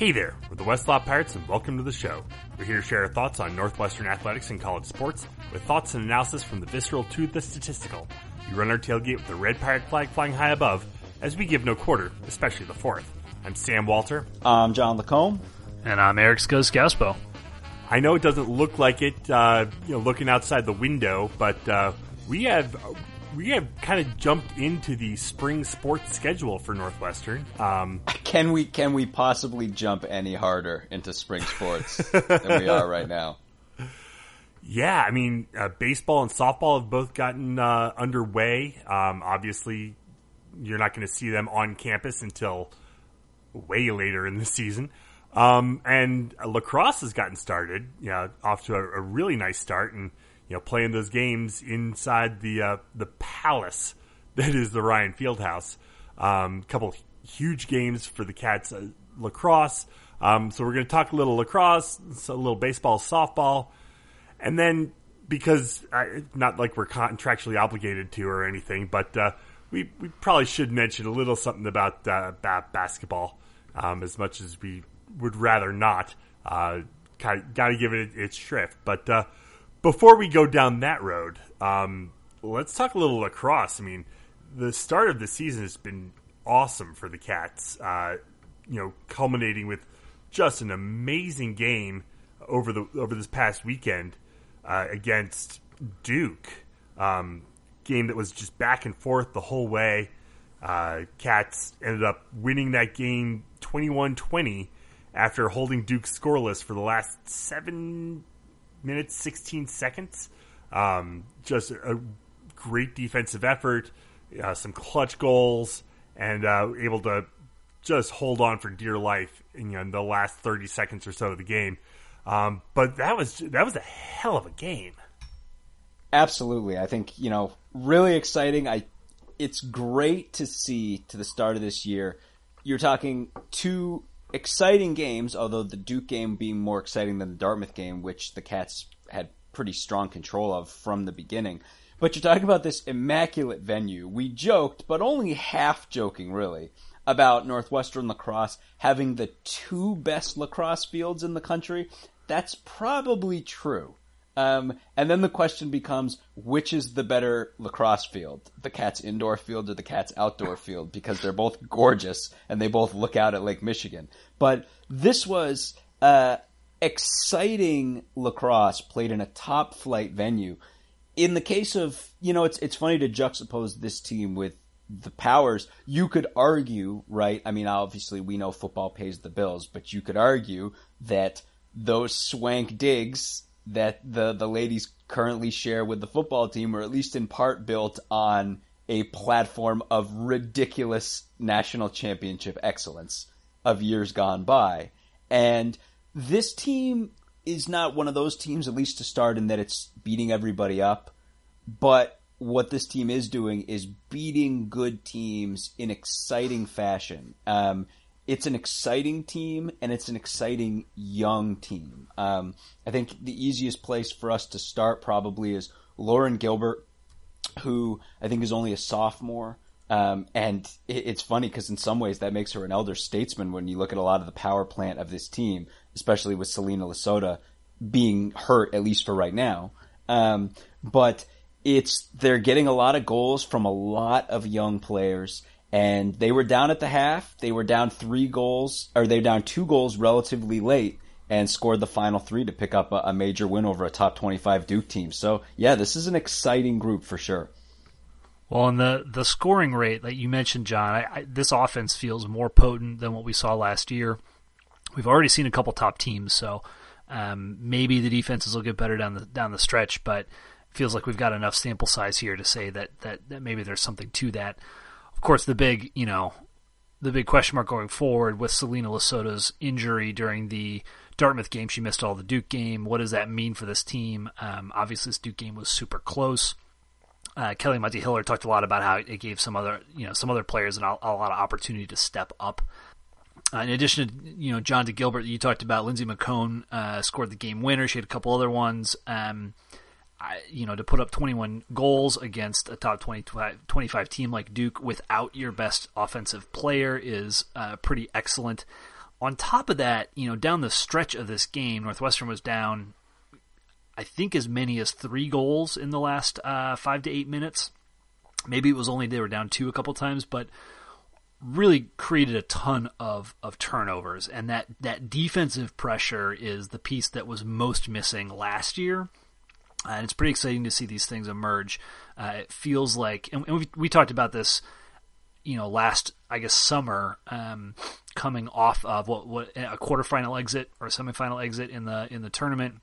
Hey there, we're the Westlot Pirates and welcome to the show. We're here to share our thoughts on Northwestern athletics and college sports with thoughts and analysis from the visceral to the statistical. We run our tailgate with the red pirate flag flying high above as we give no quarter, especially the fourth. I'm Sam Walter. I'm John Lacombe. And I'm Eric Skosgaspo. I know it doesn't look like it, uh, you know, looking outside the window, but uh, we have we have kind of jumped into the spring sports schedule for Northwestern. Um, can we can we possibly jump any harder into spring sports than we are right now? Yeah, I mean, uh, baseball and softball have both gotten uh, underway. Um, obviously, you're not going to see them on campus until way later in the season. Um, and lacrosse has gotten started, you know, off to a, a really nice start, and you know, playing those games inside the uh, the palace that is the Ryan Fieldhouse. A um, couple huge games for the Cats uh, lacrosse. Um, so we're going to talk a little lacrosse, a little baseball, softball, and then because I, not like we're contractually obligated to or anything, but uh, we we probably should mention a little something about uh, basketball, um, as much as we would rather not. Uh, Got to give it its shrift, but uh, before we go down that road, um, let's talk a little lacrosse. I mean, the start of the season has been awesome for the Cats. Uh, you know, culminating with just an amazing game over the over this past weekend uh, against Duke. Um, game that was just back and forth the whole way. Uh, Cats ended up winning that game 21-20 after holding Duke scoreless for the last seven minutes, 16 seconds. Um, just a great defensive effort, uh, some clutch goals, and uh, able to just hold on for dear life in, you know, in the last 30 seconds or so of the game. Um, but that was that was a hell of a game. Absolutely, I think you know really exciting. I it's great to see to the start of this year. You're talking two exciting games, although the Duke game being more exciting than the Dartmouth game, which the Cats had pretty strong control of from the beginning. But you're talking about this immaculate venue. We joked, but only half joking really, about Northwestern lacrosse having the two best lacrosse fields in the country. That's probably true. Um, and then the question becomes, which is the better lacrosse field? The Cats indoor field or the Cats outdoor field? Because they're both gorgeous and they both look out at Lake Michigan. But this was, uh, exciting lacrosse played in a top flight venue. In the case of, you know, it's, it's funny to juxtapose this team with the powers. You could argue, right? I mean, obviously we know football pays the bills, but you could argue that those swank digs that the the ladies currently share with the football team are at least in part built on a platform of ridiculous national championship excellence of years gone by. And this team is not one of those teams, at least to start, in that it's beating everybody up. But what this team is doing is beating good teams in exciting fashion. Um, it's an exciting team and it's an exciting young team. Um, I think the easiest place for us to start probably is Lauren Gilbert, who I think is only a sophomore. Um, and it, it's funny because in some ways that makes her an elder statesman when you look at a lot of the power plant of this team, especially with Selena Lasota being hurt, at least for right now. Um, but it's, they're getting a lot of goals from a lot of young players and they were down at the half. They were down three goals, or they were down two goals relatively late, and scored the final three to pick up a, a major win over a top twenty-five Duke team. So yeah, this is an exciting group for sure. Well, and the the scoring rate that you mentioned, John, I, I, this offense feels more potent than what we saw last year. We've already seen a couple top teams, so um, maybe the defenses will get better down the down the stretch. But feels like we've got enough sample size here to say that that, that maybe there's something to that of course, the big, you know, the big question mark going forward with Selena Lasota's injury during the Dartmouth game. She missed all the Duke game. What does that mean for this team? Um, obviously, this Duke game was super close. Uh, Kelly Amonte Hiller talked a lot about how it gave some other, you know, some other players a, a lot of opportunity to step up. Uh, in addition to, you know, John DeGilbert, you talked about Lindsey McKone uh, scored the game winner. She had a couple other ones. Um, you know, to put up 21 goals against a top 20, 25 team like Duke without your best offensive player is uh, pretty excellent. On top of that, you know, down the stretch of this game, Northwestern was down, I think, as many as three goals in the last uh, five to eight minutes. Maybe it was only they were down two a couple times, but really created a ton of, of turnovers. And that, that defensive pressure is the piece that was most missing last year. And it's pretty exciting to see these things emerge. Uh, it feels like, and, and we, we talked about this, you know, last I guess summer, um, coming off of what what a quarterfinal exit or a semifinal exit in the in the tournament.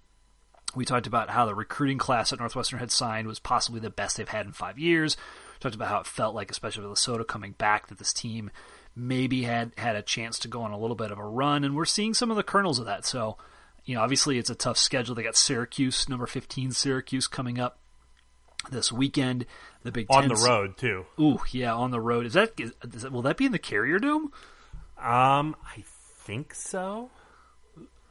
We talked about how the recruiting class that Northwestern had signed was possibly the best they've had in five years. We talked about how it felt like, especially with Lasota coming back, that this team maybe had had a chance to go on a little bit of a run, and we're seeing some of the kernels of that. So you know, obviously it's a tough schedule. They got Syracuse, number 15 Syracuse coming up this weekend. The Big on the road too. Ooh, yeah, on the road. Is that, is, is that will that be in the Carrier Dome? Um, I think so.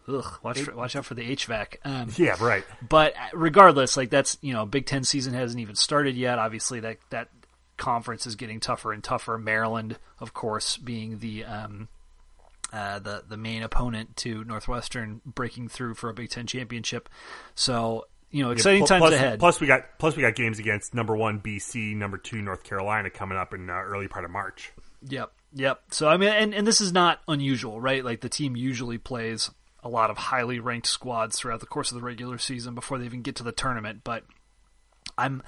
Ugh, watch for, watch out for the HVAC. Um, yeah, right. But regardless, like that's you know, Big Ten season hasn't even started yet. Obviously, that that conference is getting tougher and tougher. Maryland, of course, being the um, uh, the the main opponent to Northwestern breaking through for a Big Ten championship. So you know, exciting yeah, times plus, ahead. Plus, we got plus we got games against number one BC, number two North Carolina coming up in uh, early part of March. Yep, yep. So I mean, and and this is not unusual, right? Like the team usually plays a lot of highly ranked squads throughout the course of the regular season before they even get to the tournament. But I'm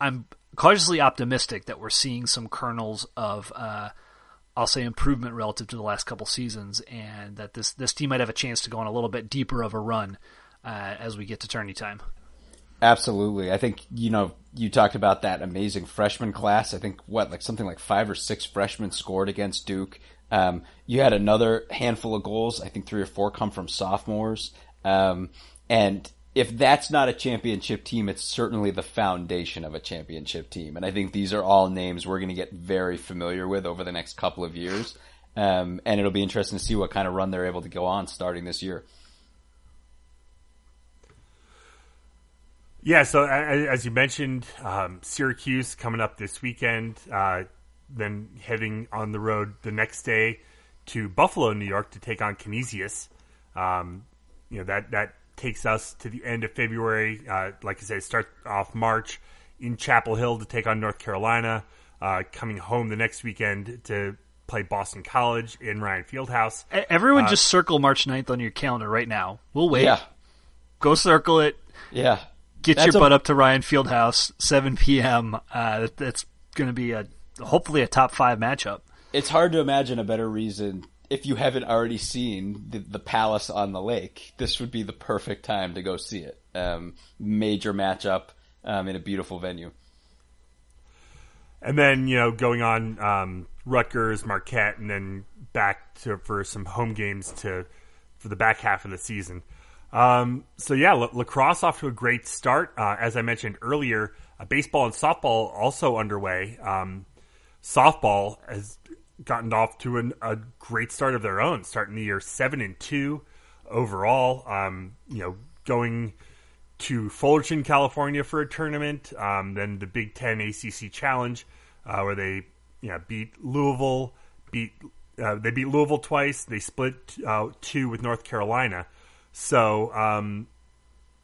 I'm cautiously optimistic that we're seeing some kernels of. Uh, I'll say improvement relative to the last couple seasons, and that this this team might have a chance to go on a little bit deeper of a run uh, as we get to tourney time. Absolutely, I think you know you talked about that amazing freshman class. I think what like something like five or six freshmen scored against Duke. Um, you had another handful of goals. I think three or four come from sophomores, um, and if that's not a championship team, it's certainly the foundation of a championship team. And I think these are all names we're going to get very familiar with over the next couple of years. Um, and it'll be interesting to see what kind of run they're able to go on starting this year. Yeah, so as you mentioned, um, Syracuse coming up this weekend, uh, then heading on the road the next day to Buffalo, New York, to take on Canisius. Um, you know that that takes us to the end of February. Uh, like I said, start off March in Chapel Hill to take on North Carolina. Uh, coming home the next weekend to play Boston College in Ryan Fieldhouse. Everyone uh, just circle March 9th on your calendar right now. We'll wait. Yeah. Go circle it. Yeah. Get that's your butt up to Ryan Fieldhouse, 7 p.m. Uh, that's going to be a hopefully a top five matchup. It's hard to imagine a better reason if you haven't already seen the, the, Palace on the Lake, this would be the perfect time to go see it. Um, major matchup um, in a beautiful venue. And then you know going on um, Rutgers, Marquette, and then back to for some home games to for the back half of the season. Um, so yeah, La- lacrosse off to a great start. Uh, as I mentioned earlier, uh, baseball and softball also underway. Um, softball has gotten off to an, a great start of their own, starting the year seven and two overall. Um, you know, going to Fullerton, California for a tournament, um, then the Big Ten ACC Challenge, uh, where they you know, beat Louisville, beat uh, they beat Louisville twice. They split uh, two with North Carolina. So um,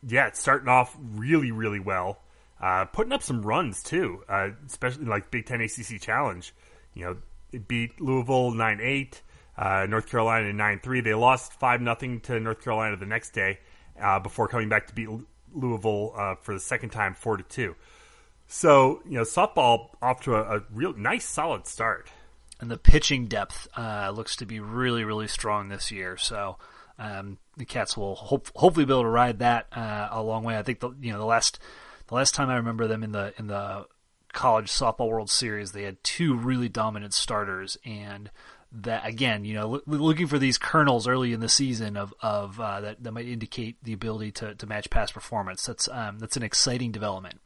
yeah, it's starting off really really well. Uh, putting up some runs too, uh, especially like Big Ten ACC Challenge. You know, it beat Louisville nine eight, uh, North Carolina nine three. They lost five nothing to North Carolina the next day uh, before coming back to beat Louisville uh, for the second time four to two. So you know softball off to a, a real nice solid start. And the pitching depth uh, looks to be really really strong this year. So. Um, the Cats will hope, hopefully be able to ride that uh, a long way. I think the you know the last the last time I remember them in the in the college softball World Series, they had two really dominant starters, and that again, you know, looking for these kernels early in the season of of uh, that that might indicate the ability to, to match past performance. That's um, that's an exciting development.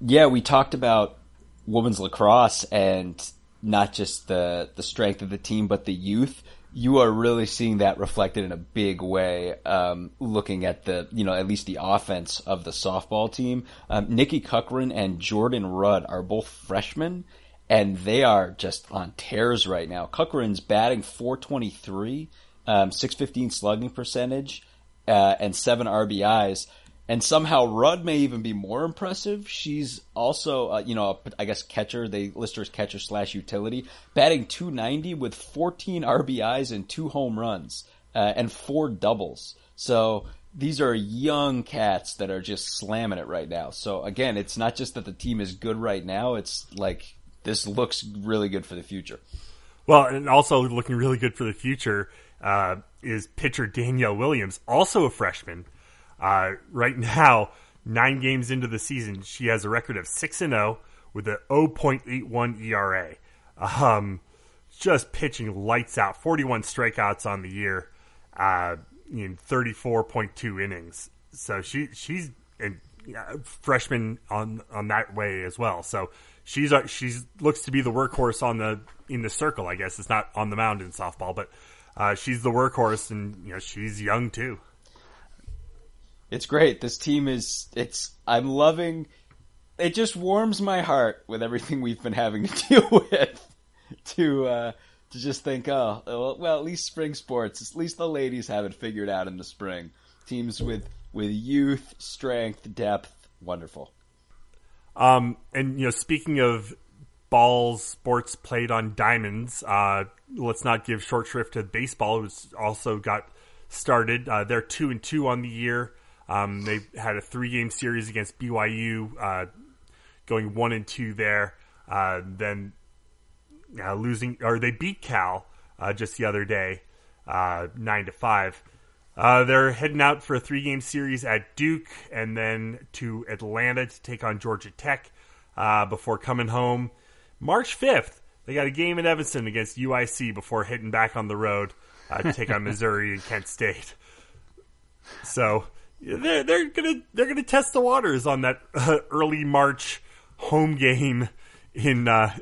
Yeah, we talked about women's lacrosse and not just the the strength of the team, but the youth you are really seeing that reflected in a big way. Um, looking at the, you know, at least the offense of the softball team, um, Nikki Cuckren and Jordyn Rudd are both freshmen, and they are just on tears right now. Cuckren's batting 423, um, 615 slugging percentage, uh, and seven RBIs. And somehow Rudd may even be more impressive. She's also, uh, you know, I guess catcher. They list her as catcher slash utility, batting 290 with 14 RBIs and two home runs uh, and four doubles. So these are young cats that are just slamming it right now. So again, it's not just that the team is good right now. It's like this looks really good for the future. Well, and also looking really good for the future uh, is pitcher Danielle Williams, also a freshman. Uh, right now, nine games into the season, she has a record of six and zero with a 0.81 ERA. Um, just pitching lights out. 41 strikeouts on the year uh, in 34.2 innings. So she she's a freshman on on that way as well. So she's uh, she's looks to be the workhorse on the in the circle. I guess it's not on the mound in softball, but uh, she's the workhorse, and you know she's young too. It's great. This team is it's I'm loving it just warms my heart with everything we've been having to deal with to uh to just think, oh, well, at least spring sports, at least the ladies have it figured out in the spring. Teams with with youth, strength, depth, wonderful. Um, and you know, speaking of balls, sports played on diamonds, uh, let's not give short shrift to baseball. It also got started. Uh, they're two and two on the year. Um, they had a three game series against BYU, uh, going one and two there. Uh, then uh, losing, or they beat Cal uh, just the other day, uh, nine to five. Uh, they're heading out for a three game series at Duke and then to Atlanta to take on Georgia Tech before coming home March 5th. They got a game in Evanston against UIC before hitting back on the road to take on Missouri and Kent State. So they're they're gonna they're gonna test the waters on that uh, early March home game in uh,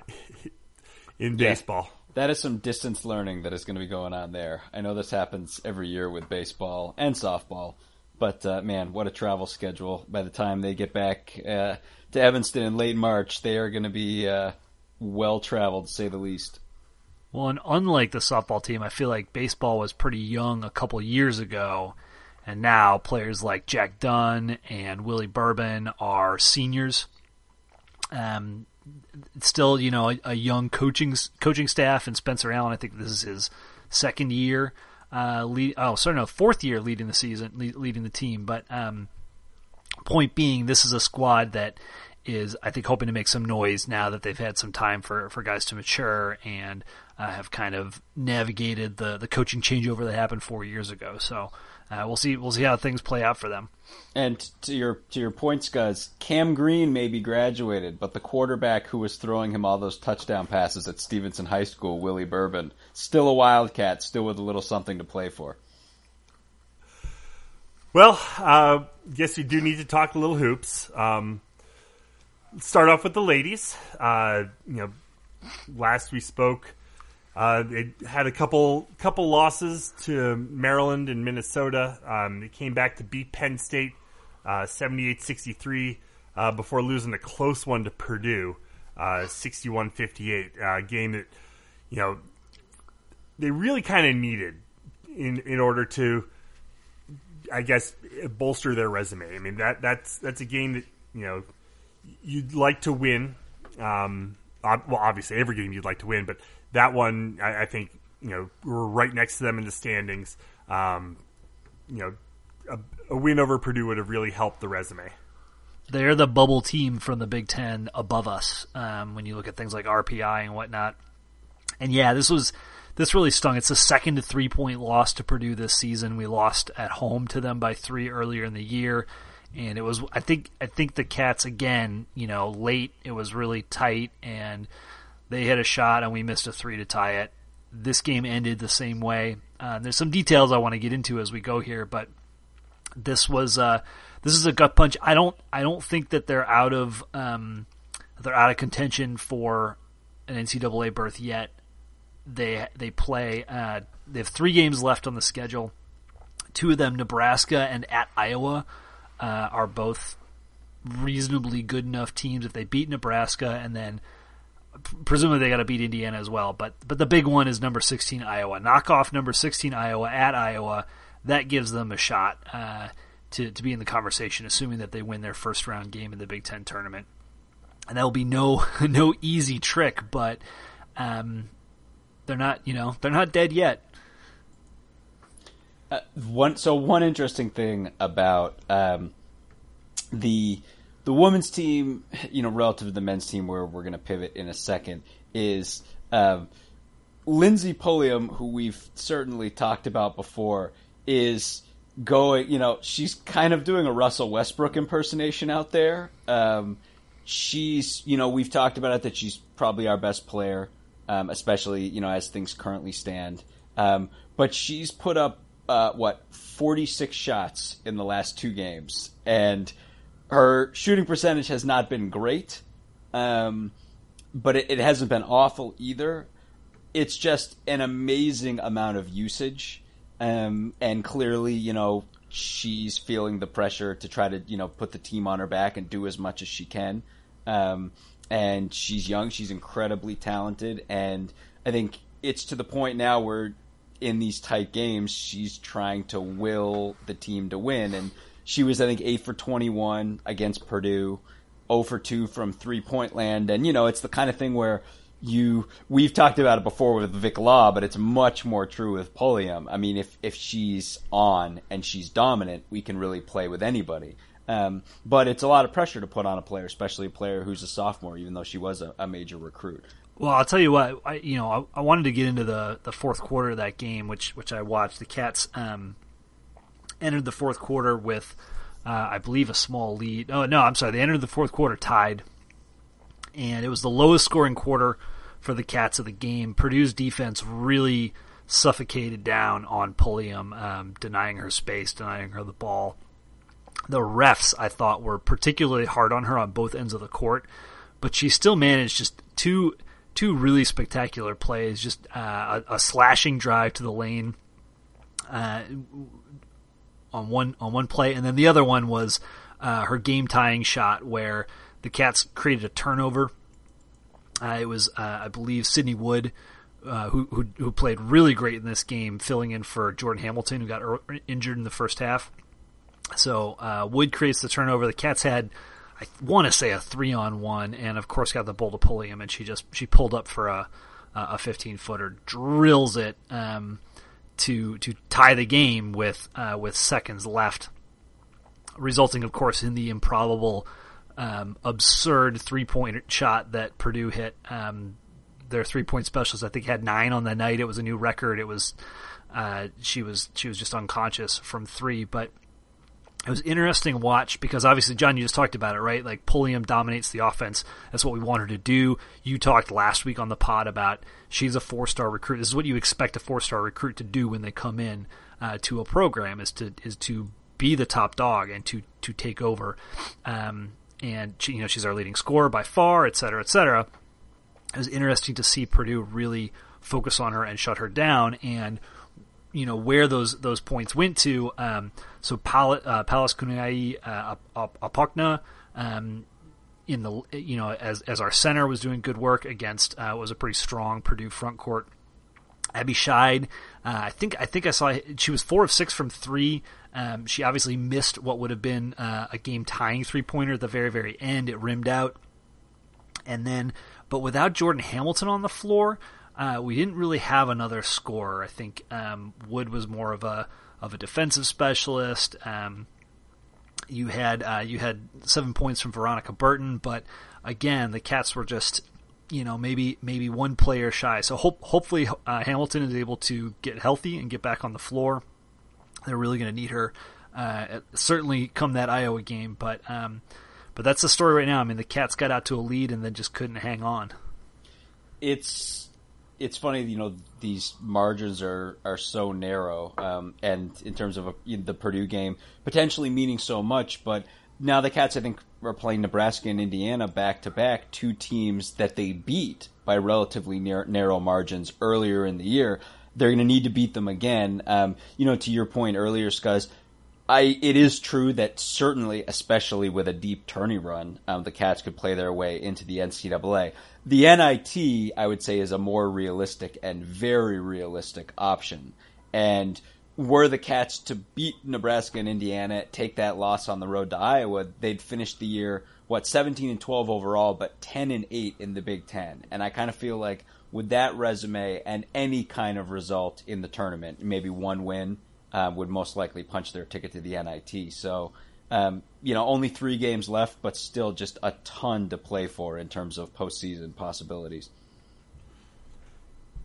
in baseball. Yeah, that is some distance learning that is going to be going on there. I know this happens every year with baseball and softball, but uh, man, what a travel schedule! By the time they get back uh, to Evanston in late March, they are going to be uh, well traveled, to say the least. Well, and unlike the softball team, I feel like baseball was pretty young a couple years ago and now players like Jack Dunn and Willie Bourbon are seniors. Um, still, you know, a, a, young coaching coaching staff, and Spencer Allen. I think this is his second year. Uh, lead, oh, sorry, no, fourth year leading the season, lead, leading the team. But um, point being, this is a squad that is, I think, hoping to make some noise now that they've had some time for, for guys to mature and uh, have kind of navigated the the coaching changeover that happened four years ago. So uh, we'll see. We'll see how things play out for them. And to your to your points, guys, Cam Green may be graduated, but the quarterback who was throwing him all those touchdown passes at Stevenson High School, Willie Bourbon, still a Wildcat, still with a little something to play for. Well, uh, guess we do need to talk a little hoops. Um, start off with the ladies. Uh, you know, last we spoke, uh, they had a couple couple losses to Maryland and Minnesota. Um, they came back to beat Penn State uh, 78-63 uh, before losing a close one to Purdue, 61-58. Uh, uh, game that you know they really kind of needed in in order to, I guess, bolster their resume. I mean that that's that's a game that you know you'd like to win. Um, well, obviously every game you'd like to win, but that one, I, I think, you know, we're right next to them in the standings. Um, you know, a, a win over Purdue would have really helped the resume. They're the bubble team from the Big Ten above us um, when you look at things like RPI and whatnot. And yeah, this was this really stung. It's the second to three point loss to Purdue this season. We lost at home to them by three earlier in the year, and it was I think I think the Cats again. You know, late it was really tight and they hit a shot and we missed a three to tie it. This game ended the same way. Uh, there's some details I want to get into as we go here, but this was uh, this is a gut punch. I don't I don't think that they're out of um, they're out of contention for an NCAA berth yet. They they play uh, they have three games left on the schedule. Two of them, Nebraska and at Iowa, uh, are both reasonably good enough teams. If they beat Nebraska and then presumably they got to beat Indiana as well. But but the big one is number 16 Iowa. Knock off number 16 Iowa at Iowa. That gives them a shot uh, to to be in the conversation, assuming that they win their first round game in the Big Ten tournament. And that will be no no easy trick, but um, they're not you know they're not dead yet. Uh, one so one interesting thing about um, the the women's team, you know, relative to the men's team, where we're going to pivot in a second, is um, Lindsey Pulliam, who we've certainly talked about before, is going. You know, she's kind of doing a Russell Westbrook impersonation out there. Um, she's, you know, we've talked about it that she's probably our best player, um, especially you know as things currently stand. Um, but she's put up uh, what 46 shots in the last two games, and her shooting percentage has not been great, um, but it, it, hasn't been awful either. It's just an amazing amount of usage, um, and clearly, you know, she's feeling the pressure to try to, you know, put the team on her back and do as much as she can. Um, and she's young, she's incredibly talented, and I think it's to the point now where in these tight games, she's trying to will the team to win, and she was, I think, 8 for 21 against Purdue, 0 for 2 from three point land. And, you know, it's the kind of thing where you, we've talked about it before with Vic Law, but it's much more true with Pulliam. I mean, if, if she's on and she's dominant, we can really play with anybody. Um, but it's a lot of pressure to put on a player, especially a player who's a sophomore, even though she was a, a major recruit. Well, I'll tell you what. I, you know, I, I, wanted to get into the, the fourth quarter of that game, which which I watched. The Cats um, entered the fourth quarter with, uh, I believe, a small lead. Oh no, I'm sorry. They entered the fourth quarter tied, and it was the lowest scoring quarter for the Cats of the game. Purdue's defense really suffocated down on Pulliam, um, denying her space, denying her the ball. The refs, I thought, were particularly hard on her on both ends of the court, but she still managed just two two really spectacular plays. Just uh, a, a, slashing drive to the lane, uh, on one on one play, and then the other one was uh, her game tying shot where the Cats created a turnover. Uh, it was, uh, I believe, Sydney Wood. Uh, who, who, who played really great in this game, filling in for Jordan Hamilton, who got er- injured in the first half. So uh, Wood creates the turnover. The Cats had, I want to say, a three on one, and of course got the ball to Pulliam, and she just she pulled up for a a 15 footer, drills it. Um, to to tie the game with uh, with seconds left, resulting, of course, in the improbable, um, absurd three point shot that Purdue hit. Um, their three point specialist, I think, had nine on the night. It was a new record. It was uh, she was she was just unconscious from three, but it was interesting to watch because obviously, John, you just talked about it, right? Like Pulliam dominates the offense. That's what we want her to do. You talked last week on the pod about she's a four star recruit. This is what you expect a four star recruit to do when they come in uh, to a program is to is to be the top dog and to to take over. Um, and she, you know she's our leading scorer by far, et cetera, et cetera. It was interesting to see Purdue really focus on her and shut her down and you know where those those points went to. Um, so Pal- uh, Pallas Kunai uh, Apokna, um, in the you know as as our center was doing good work against uh, was a pretty strong Purdue front court. Abi Scheid, uh, I think I think I saw she was four of six from three. Um, she obviously missed what would have been uh, a game tying three pointer at the very very end. It rimmed out, and then but without Jordan Hamilton on the floor, uh, we didn't really have another scorer. I think um, Wood was more of a of a defensive specialist. Um, you had uh, you had seven points from Veronica Burton, but again, the Cats were just you know maybe maybe one player shy. So hope, hopefully uh, Hamilton is able to get healthy and get back on the floor. They're really going to need her. Uh, certainly come that Iowa game, but um, but that's the story right now. I mean, the Cats got out to a lead and then just couldn't hang on. It's it's funny, you know, these margins are, are so narrow, um, and in terms of a, the Purdue game, potentially meaning so much. But now the Cats, I think, are playing Nebraska and Indiana back to back, two teams that they beat by relatively narrow margins earlier in the year. They're going to need to beat them again. Um, you know, to your point earlier, Scuzz, I it is true that certainly, especially with a deep tourney run, um, the Cats could play their way into the NCAA. The NIT, I would say, is a more realistic and very realistic option. And were the Cats to beat Nebraska and Indiana, take that loss on the road to Iowa, they'd finish the year what 17 and 12 overall, but 10 and 8 in the Big Ten. And I kind of feel like with that resume and any kind of result in the tournament, maybe one win um, would most likely punch their ticket to the NIT. So, um, you know, only three games left, but still just a ton to play for in terms of postseason possibilities.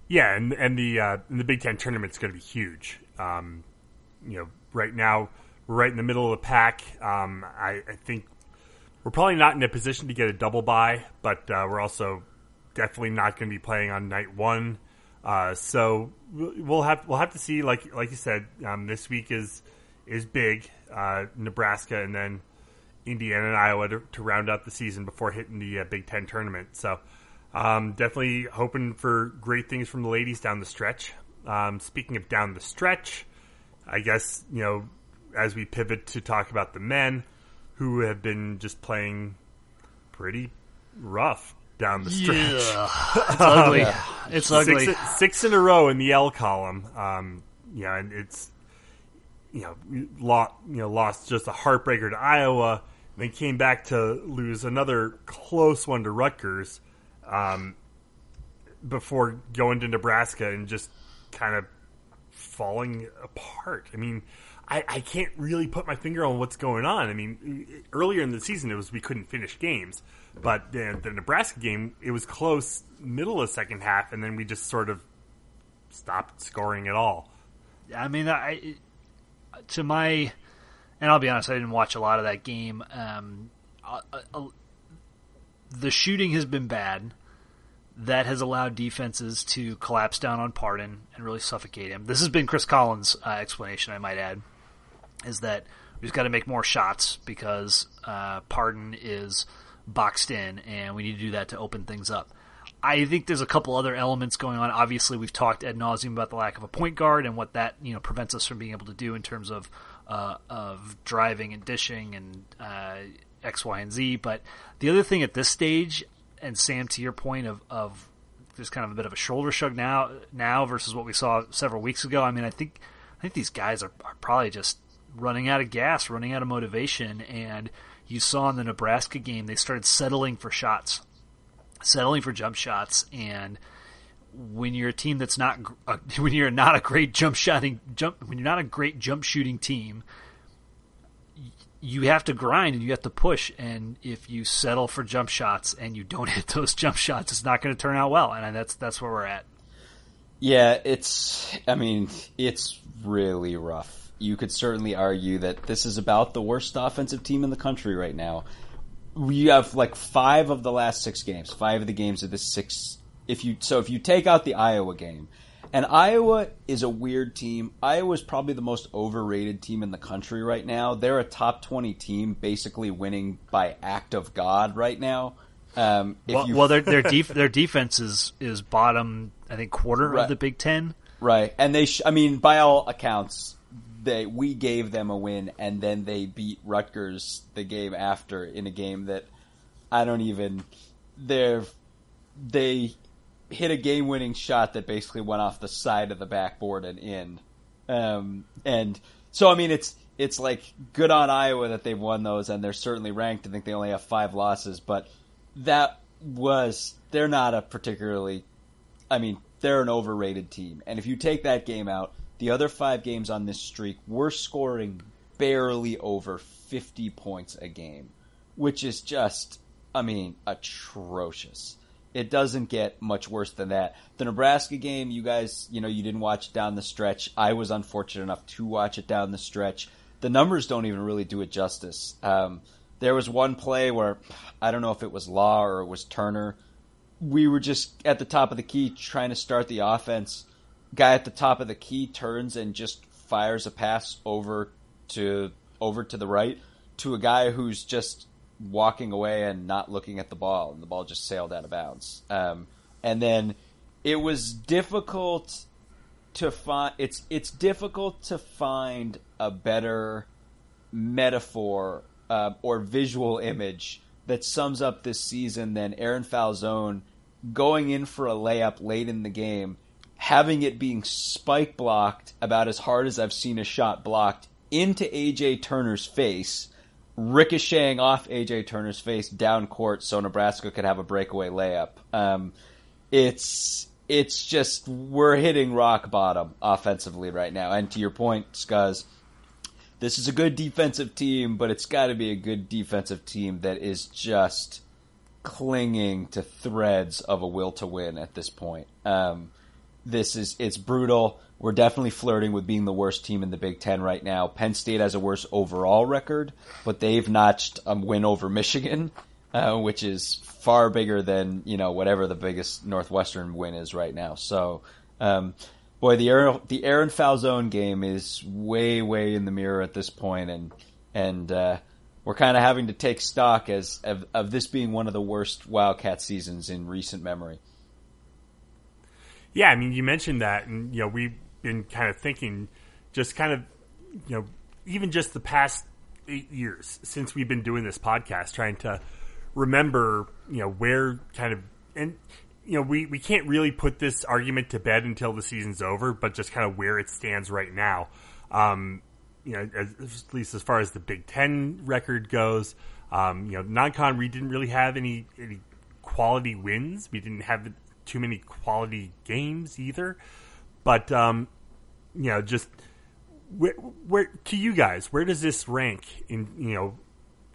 Yeah, and and the uh, and the Big Ten tournament's going to be huge. Um, you know, right now we're right in the middle of the pack. Um, I, I, think we're probably not in a position to get a double bye, but uh, we're also definitely not going to be playing on night one. Uh, so we'll have we'll have to see. Like like you said, um, this week is is big. Uh, Nebraska and then Indiana and Iowa to, to, round out the season before hitting the uh, Big Ten tournament. So um, definitely hoping for great things from the ladies down the stretch. Um, speaking of down the stretch, I guess you know as we pivot to talk about the men who have been just playing pretty rough down the stretch. Yeah. It's ugly. It's six. Six in a row in the L column. Um, yeah, and it's you know lost you know lost just a heartbreaker to Iowa. And then came back to lose another close one to Rutgers um, before going to Nebraska and just kind of falling apart. I mean, I, I, can't really put my finger on what's going on. I mean, earlier in the season, it was we couldn't finish games. But the, the Nebraska game, it was close middle of second half, and then we just sort of stopped scoring at all. I mean, I to my and I'll be honest, I didn't watch a lot of that game. Um, uh, uh, the shooting has been bad. That has allowed defenses to collapse down on Pardon and really suffocate him. This has been Chris Collins' uh, explanation, I might add, is that we've got to make more shots because uh, Pardon is boxed in, and we need to do that to open things up. I think there's a couple other elements going on. Obviously, we've talked ad nauseum about the lack of a point guard and what that you know prevents us from being able to do in terms of uh, of driving and dishing and uh, X, Y, and Z. But the other thing at this stage, and Sam, to your point of of there's kind of a bit of a shoulder shrug now now versus what we saw several weeks ago. I mean, I think I think these guys are, are probably just running out of gas, running out of motivation, and you saw in the Nebraska game, they started settling for shots, settling for jump shots, and when you're a team that's not uh, when you're not a great jump shooting jump when you're not a great jump shooting team, you have to grind and you have to push. And if you settle for jump shots and you don't hit those jump shots, it's not going to turn out well. And that's that's where we're at. Yeah, it's. I mean, it's really rough you could certainly argue that this is about the worst offensive team in the country right now. We have like five of the last six games, five of the games of the six. If you so if you take out the Iowa game, and Iowa is a weird team. Iowa is probably the most overrated team in the country right now. They're a top twenty team, basically winning by act of God right now. Um, well, well, their their, def- their defense is is bottom, I think, quarter right. of the Big Ten. Right, and they, sh- I mean, by all accounts, they we gave them a win, and then they beat Rutgers the game after in a game that I don't even they they hit a game winning shot that basically went off the side of the backboard and in. Um, and so I mean it's it's like good on Iowa that they've won those and they're certainly ranked. I think they only have five losses, but that was they're not a particularly I mean, they're an overrated team. And if you take that game out, the other five games on this streak, we're scoring barely over 50 points a game, which is just, I mean, atrocious. It doesn't get much worse than that. The Nebraska game, you guys, you know, you didn't watch down the stretch. I was unfortunate enough to watch it down the stretch. The numbers don't even really do it justice. Um, there was one play where I don't know if it was Law or it was Turner. We were just at the top of the key trying to start the offense guy at the top of the key turns and just fires a pass over to over to the right to a guy who's just walking away and not looking at the ball, and the ball just sailed out of bounds. Um, and then it was difficult to find. It's it's difficult to find a better metaphor uh, or visual image that sums up this season than Aaron Falzon going in for a layup late in the game, having it being spike blocked about as hard as I've seen a shot blocked into AJ Turner's face, ricocheting off AJ Turner's face down court so Nebraska could have a breakaway layup. Um, it's it's just we're hitting rock bottom offensively right now. And to your point, Scuzz, this is a good defensive team, but it's got to be a good defensive team that is just clinging to threads of a will to win at this point. Um, this is it's brutal. We're definitely flirting with being the worst team in the Big Ten right now. Penn State has a worse overall record, but they've notched a win over Michigan, uh, which is far bigger than you know whatever the biggest Northwestern win is right now. So, um, boy, the Aaron, the Aaron Falzon game is way way in the mirror at this point, and and uh, we're kind of having to take stock as of, of this being one of the worst Wildcat seasons in recent memory. Yeah, I mean, you mentioned that, and you know, we've been kind of thinking, just kind of, you know, even just the past eight years since we've been doing this podcast, trying to remember, you know, where kind of, and you know, we we can't really put this argument to bed until the season's over, but just kind of where it stands right now. Um, you know, as, at least as far as the Big Ten record goes, um, you know, non-con we didn't really have any any quality wins. We didn't have too many quality games either. But um, you know, just where, where to you guys, where does this rank in you know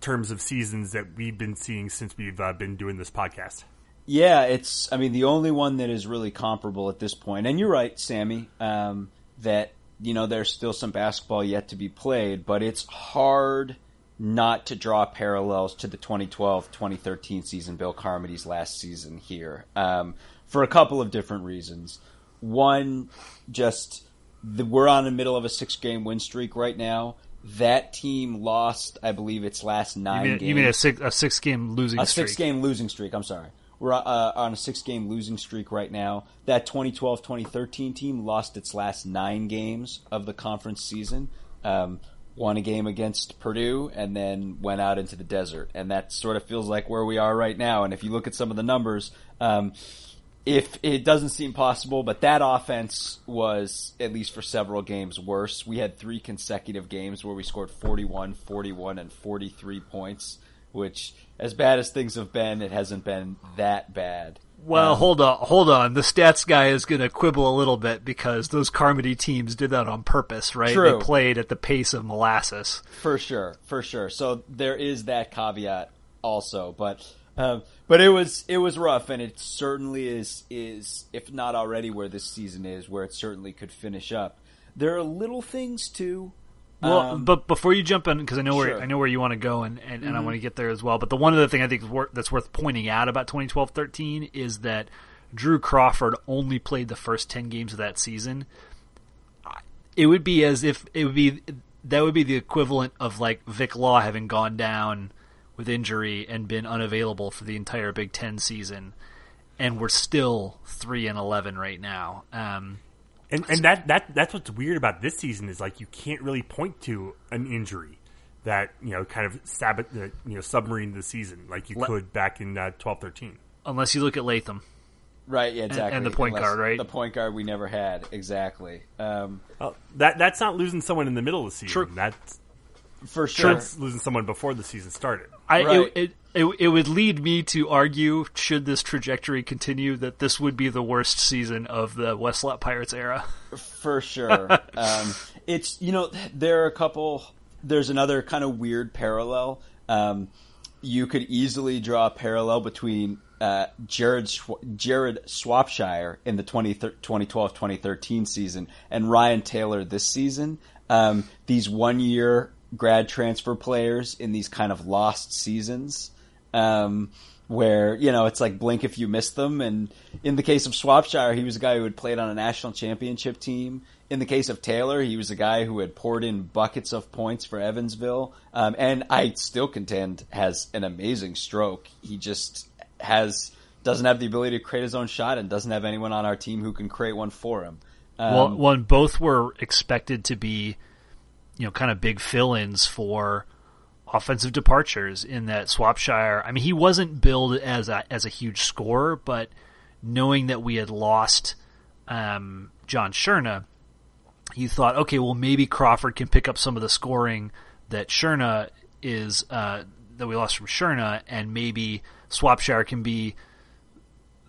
terms of seasons that we've been seeing since we've uh, been doing this podcast? Yeah, it's. I mean, the only one that is really comparable at this point. and you're right, Sammy, um, that you know there's still some basketball yet to be played, but it's hard not to draw parallels to the 2012-2013 season, Bill Carmody's last season here. Um, for a couple of different reasons. One, just the, we're on the middle of a six game win streak right now. That team lost, I believe, its last nine. You mean, games. you mean a six a six game losing streak. a streak? six game losing streak. I'm sorry. We're uh, on a six game losing streak right now. That 2012 2013 team lost its last nine games of the conference season. Um, won a game against Purdue and then went out into the desert. And that sort of feels like where we are right now. And if you look at some of the numbers, um, if it doesn't seem possible, but that offense was, at least for several games, worse. We had three consecutive games where we scored 41, 41, and 43 points, which, as bad as things have been, it hasn't been that bad. Well, um, hold on, hold on. The stats guy is going to quibble a little bit because those Carmody teams did that on purpose, right? True. They played at the pace of molasses. For sure, for sure. So there is that caveat also, but um, but it was it was rough, and it certainly is is if not already where this season is, where it certainly could finish up. There are little things too. Well, um, but before you jump in, because I know where sure. I know where you want to go, and, and, and mm-hmm. I want to get there as well. But the one other thing I think that's worth pointing out about 2012-13 is that Drew Crawford only played the first ten games of that season. It would be as if it would be that would be the equivalent of like Vic Law having gone down with injury and been unavailable for the entire Big Ten season, and we're still three and eleven right now. Um, and and that, that that's what's weird about this season is like you can't really point to an injury that you know kind of sabot the you know submarine the season like you Le- could back in uh, 12 13 unless you look at Latham. Right yeah exactly and, and the point Unless guard right? the point guard we never had exactly. Um, well, that that's not losing someone in the middle of the season. True. that's for sure. that's losing someone before the season started I, right. it, it, it, it would lead me to argue, should this trajectory continue, that this would be the worst season of the Westlot Pirates era. For sure. um, it's, you know, there are a couple, there's another kind of weird parallel. Um, you could easily draw a parallel between uh, Jared Jared Swopshire in the 2012-2013 season and Ryan Taylor this season. Um, these one year grad transfer players in these kind of lost seasons. Um, where you know it's like blink if you miss them. And in the case of Swopshire, he was a guy who had played on a national championship team. In the case of Taylor, he was a guy who had poured in buckets of points for Evansville, um, and I still contend has an amazing stroke. He just has doesn't have the ability to create his own shot, and doesn't have anyone on our team who can create one for him. Um, well, one both were expected to be you know, kind of big fill-ins for offensive departures in that Swopshire. I mean, he wasn't billed as a as a huge scorer, but knowing that we had lost um, John Shurna, you thought, okay, well maybe Crawford can pick up some of the scoring that Shurna is uh, that we lost from Shurna, and maybe Swopshire can be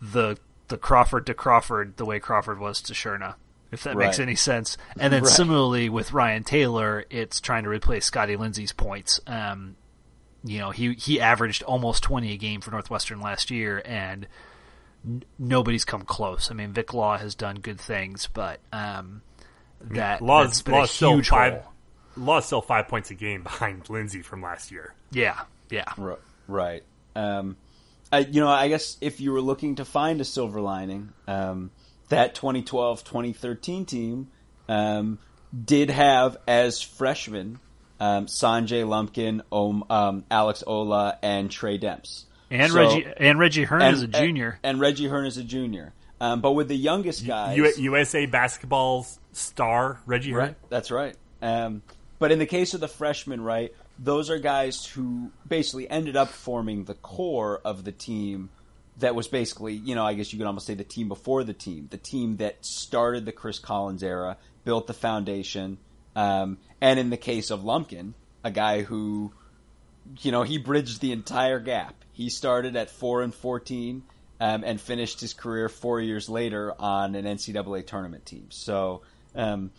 the the Crawford to Crawford the way Crawford was to Shurna if that right. makes any sense. And then right. similarly with Ryan Taylor, it's trying to replace Scotty Lindsey's points. Um, you know, he he averaged almost 20 a game for Northwestern last year, and n- nobody's come close. I mean, Vic Law has done good things, but um, that Law's, been Law's still five. Law's still five points a game behind Lindsey from last year. Yeah, yeah, right. Um, I, you know, I guess if you were looking to find a silver lining, um, that 2012 2013 team um, did have as freshmen um, Sanjay Lumpkin, um, Alex Olah, and Tre Demps. And so, Reggie and Reggie Hearn and, is a junior. And, and Reggie Hearn is a junior. Um, but with the youngest guys, U- USA basketball's star Reggie Hearn. Right, that's right. Um, but in the case of the freshmen, right, those are guys who basically ended up forming the core of the team that was basically, you know, I guess you could almost say the team before the team, the team that started the Chris Collins era, built the foundation, um, and in the case of Lumpkin, a guy who, you know, he bridged the entire gap. He started at four and fourteen, um, and finished his career four years later on an NCAA tournament team. So. Um,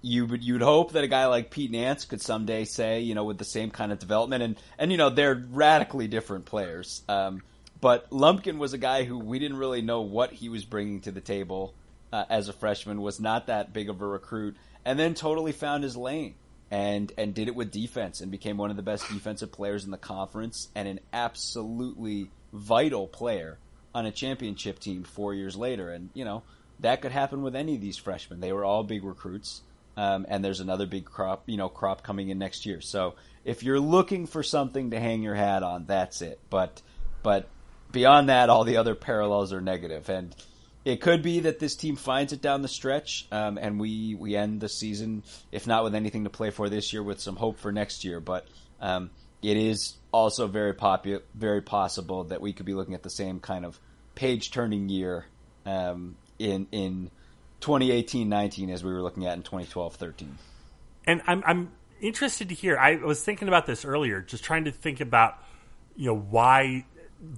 you would you'd hope that a guy like Pete Nance could someday say, you know, with the same kind of development, and and you know they're radically different players. Um, but Lumpkin was a guy who we didn't really know what he was bringing to the table uh, as a freshman. Was not that big of a recruit, and then totally found his lane and and did it with defense and became one of the best defensive players in the conference and an absolutely vital player on a championship team four years later. And you know that could happen with any of these freshmen. They were all big recruits. Um, and there's another big crop, you know, crop coming in next year. So if you're looking for something to hang your hat on, that's it. But but beyond that, all the other parallels are negative, and it could be that this team finds it down the stretch, um, and we we end the season, if not with anything to play for this year, with some hope for next year. But um, it is also very popu- very possible that we could be looking at the same kind of page turning year um, in in 2018-19 as we were looking at in 2012-13. And I'm I'm interested to hear. I was thinking about this earlier, just trying to think about you know why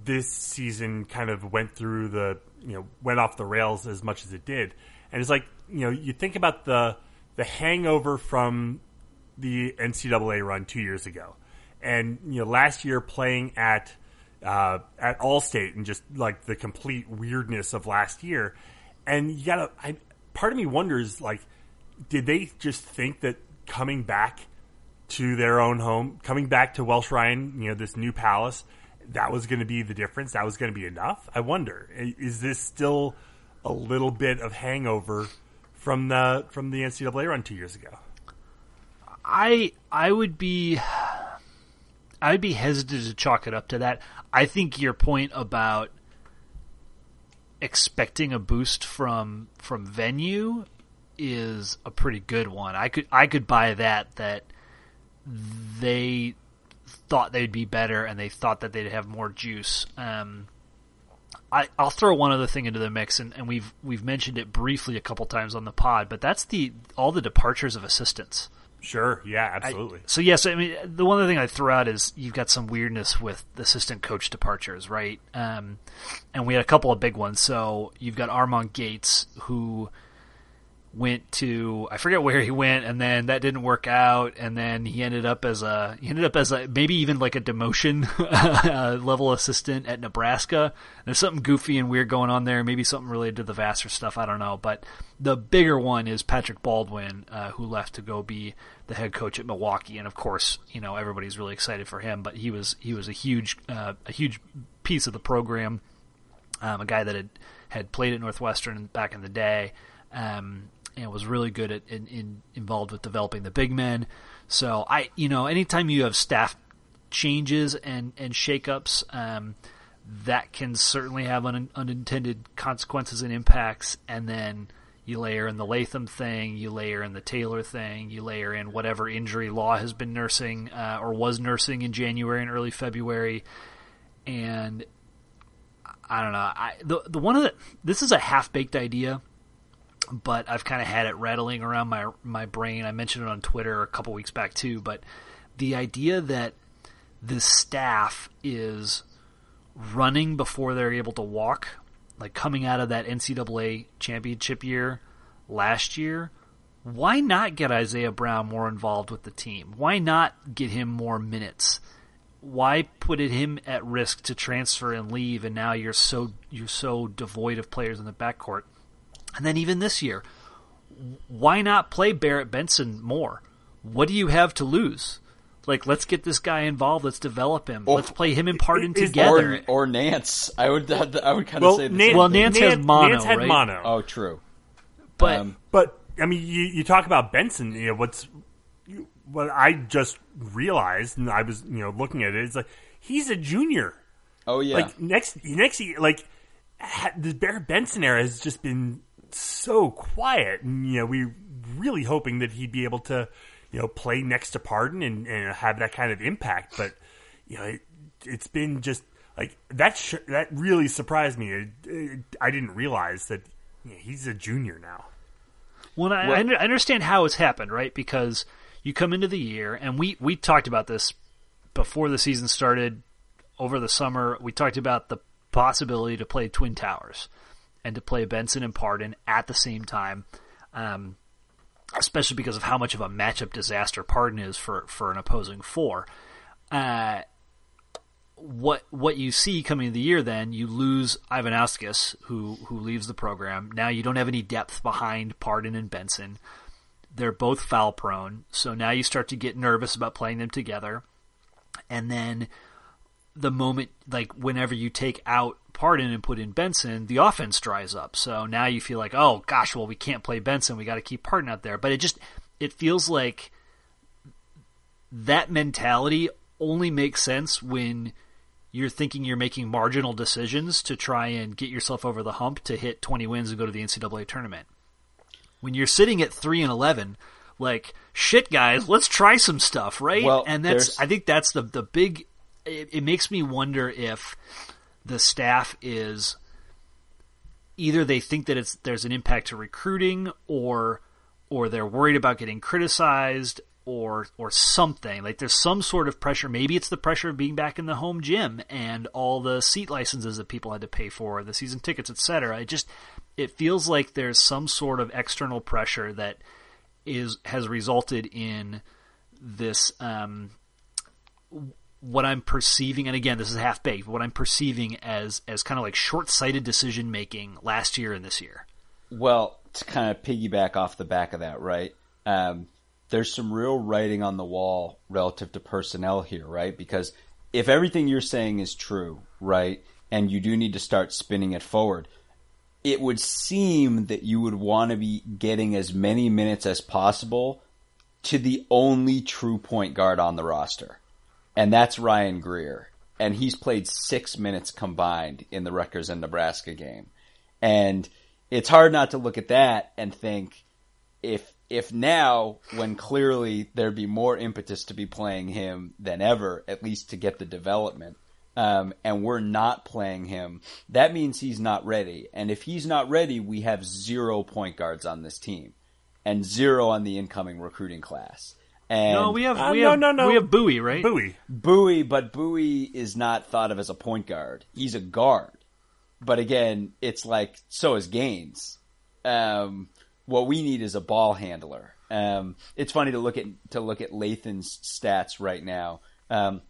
this season kind of went through the you know went off the rails as much as it did, and it's like you know you think about the the hangover from the NCAA run two years ago, and you know last year playing at uh, at Allstate and just like the complete weirdness of last year, and you gotta. I, part of me wonders like, did they just think that coming back to their own home, coming back to Welsh Ryan, you know, this new palace, that was going to be the difference. That was going to be enough. I wonder, is this still a little bit of hangover from the from the NCAA run two years ago? I I would be I'd be hesitant to chalk it up to that. I think your point about expecting a boost from from venue is a pretty good one. I could I could buy that that they thought they'd be better and they thought that they'd have more juice. Um, I, will throw one other thing into the mix, and, and, we've we've mentioned it briefly a couple times on the pod, but that's the all the departures of assistants. Sure. Yeah. Absolutely. I, so yes, I mean the one other thing I throw out is you've got some weirdness with the assistant coach departures, right? Um, and we had a couple of big ones. So you've got Armand Gates, who went to I forget where he went, and then that didn't work out, and then he ended up as a he ended up as a maybe even like a demotion level assistant at Nebraska. There's something goofy and weird going on there, maybe something related to the Vassar stuff. I don't know, but the bigger one is Patrick Baldwin, uh, who left to go be the head coach at Milwaukee, and of course, you know everybody's really excited for him. But he was he was a huge uh, a huge piece of the program, um, a guy that had had played at Northwestern back in the day. Um, and was really good at in, in, involved with developing the big men. So I, you know, anytime you have staff changes and and shakeups, um, that can certainly have un, unintended consequences and impacts. And then You layer in the Latham thing, you layer in the Taylor thing, you layer in whatever injury Law has been nursing uh, or was nursing in January and early February, and I don't know. I the the one of the this is a half baked idea, but I've kind of had it rattling around my my brain. I mentioned it on Twitter a couple weeks back too, but the idea that the staff is running before they're able to walk like coming out of that NCAA championship year last year, why not get Isiah Brown more involved with the team? Why not get him more minutes? Why put him at risk to transfer and leave and now you're so you're so devoid of players in the backcourt? And then even this year, why not play Barret Benson more? What do you have to lose? Like, let's get this guy involved. Let's develop him. Or, let's play him and Pardon together. Or, or, Nance. I would. I would kind of well, say. Nance, well, Nance, Nance, has mono. Nance had right? mono. Oh, true. But um, but I mean, you, you talk about Benson. You know what's what I just realized, and I was you know looking at it. It's like he's a junior. Oh yeah. Like next next year, like the Barret Benson era has just been so quiet, and you know we really hoping that he'd be able to you know, play next to Pardon and, and have that kind of impact. But you know, it, has been just like that. Sh- that really surprised me. It, it, I didn't realize that you know, he's a junior now. Well, I, well, I understand how it's happened, right? Because you come into the year, and we we talked about this before the season started over the summer. We talked about the possibility to play Twin Towers and to play Benson and Pardon at the same time. Um, especially because of how much of a matchup disaster Pardon is for, for an opposing four. Uh, what what you see coming into the year, then you lose Ivanauskas, who who leaves the program. Now you don't have any depth behind Pardon and Benson. They're both foul prone, so now you start to get nervous about playing them together. And then the moment, like whenever you take out Pardon and put in Benson, the offense dries up. So now you feel like, oh gosh, well we can't play Benson, we got to keep Pardon out there. But it just it feels like that mentality only makes sense when you're thinking you're making marginal decisions to try and get yourself over the hump to hit 20 wins and go to the NCAA tournament. When you're sitting at 3 and 11, like shit guys, let's try some stuff, right? Well, and that's I think that's the the big it, it makes me wonder if the staff is either they think that it's there's an impact to recruiting or or they're worried about getting criticized or or something. Like there's some sort of pressure. Maybe it's the pressure of being back in the home gym and all the seat licenses that people had to pay for the season tickets etc it just it feels like there's some sort of external pressure that is has resulted in this um, what I'm perceiving, and again, this is half baked, what I'm perceiving as as kind of like short sighted decision making last year and this year. Well, to kind of piggyback off the back of that, right? Um, there's some real writing on the wall relative to personnel here, right? Because if everything you're saying is true, right, and you do need to start spinning it forward, it would seem that you would want to be getting as many minutes as possible to the only true point guard on the roster and that's Ryan Greer. And he's played six minutes combined in the Rutgers and Nebraska game. And it's hard not to look at that and think if if now, when clearly there'd be more impetus to be playing him than ever, at least to get the development, um, and we're not playing him, that means he's not ready. And if he's not ready, we have zero point guards on this team and zero on the incoming recruiting class. And no, we have uh, we no, have no, no. we have Buie, right? Buie, Buie, but Buie is not thought of as a point guard. He's a guard. But again, it's like so is Gaines. Um, what we need is a ball handler. Um, it's funny to look at to look at Lathan's stats right now. Um,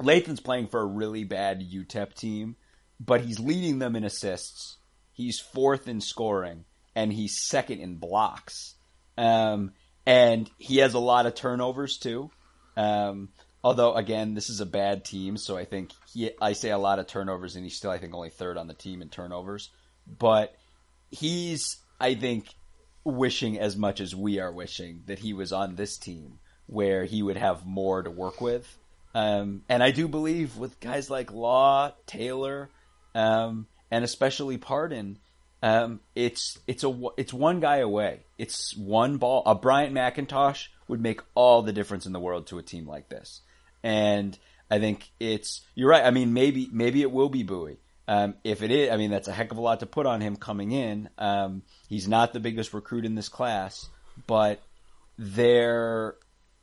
Lathan's playing for a really bad UTEP team, but he's leading them in assists. He's fourth in scoring, and he's second in blocks. Um, and he has a lot of turnovers too. Um, although again, this is a bad team, so I think he I say a lot of turnovers, and he's still I think only third on the team in turnovers. But he's I think wishing as much as we are wishing that he was on this team where he would have more to work with. Um, and I do believe with guys like Law, Taylor, um, and especially Pardon, Um, it's it's a it's one guy away. It's one ball. A Bryant McIntosh would make all the difference in the world to a team like this. And I think it's you're right. I mean, maybe maybe it will be Buie. Um, if it is, I mean, that's a heck of a lot to put on him coming in. Um, he's not the biggest recruit in this class, but there,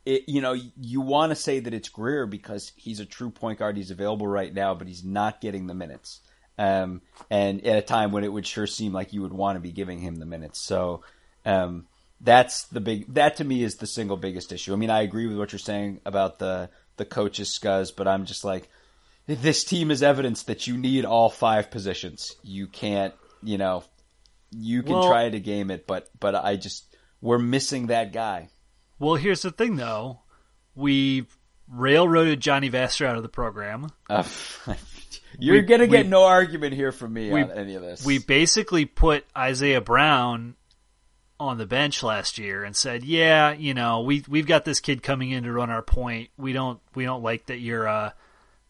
it, you know, you want to say that it's Greer because he's a true point guard. He's available right now, but he's not getting the minutes. Um, and at a time when it would sure seem like you would want to be giving him the minutes. So, um, that's the big, that to me is the single biggest issue. I mean, I agree with what you're saying about the, the coaches scuzz, but I'm just like, this team is evidence that you need all five positions. You can't, you know, you can Well- try to game it, but, but I just, we're missing that guy. Well, here's the thing, though. We railroaded Johnny Vassar out of the program. Uh, you're We- gonna get we- no argument here from me we- on any of this. We basically put Isiah Brown on the bench last year and said, "Yeah, you know, we we've got this kid coming in to run our point. We don't we don't like that you're a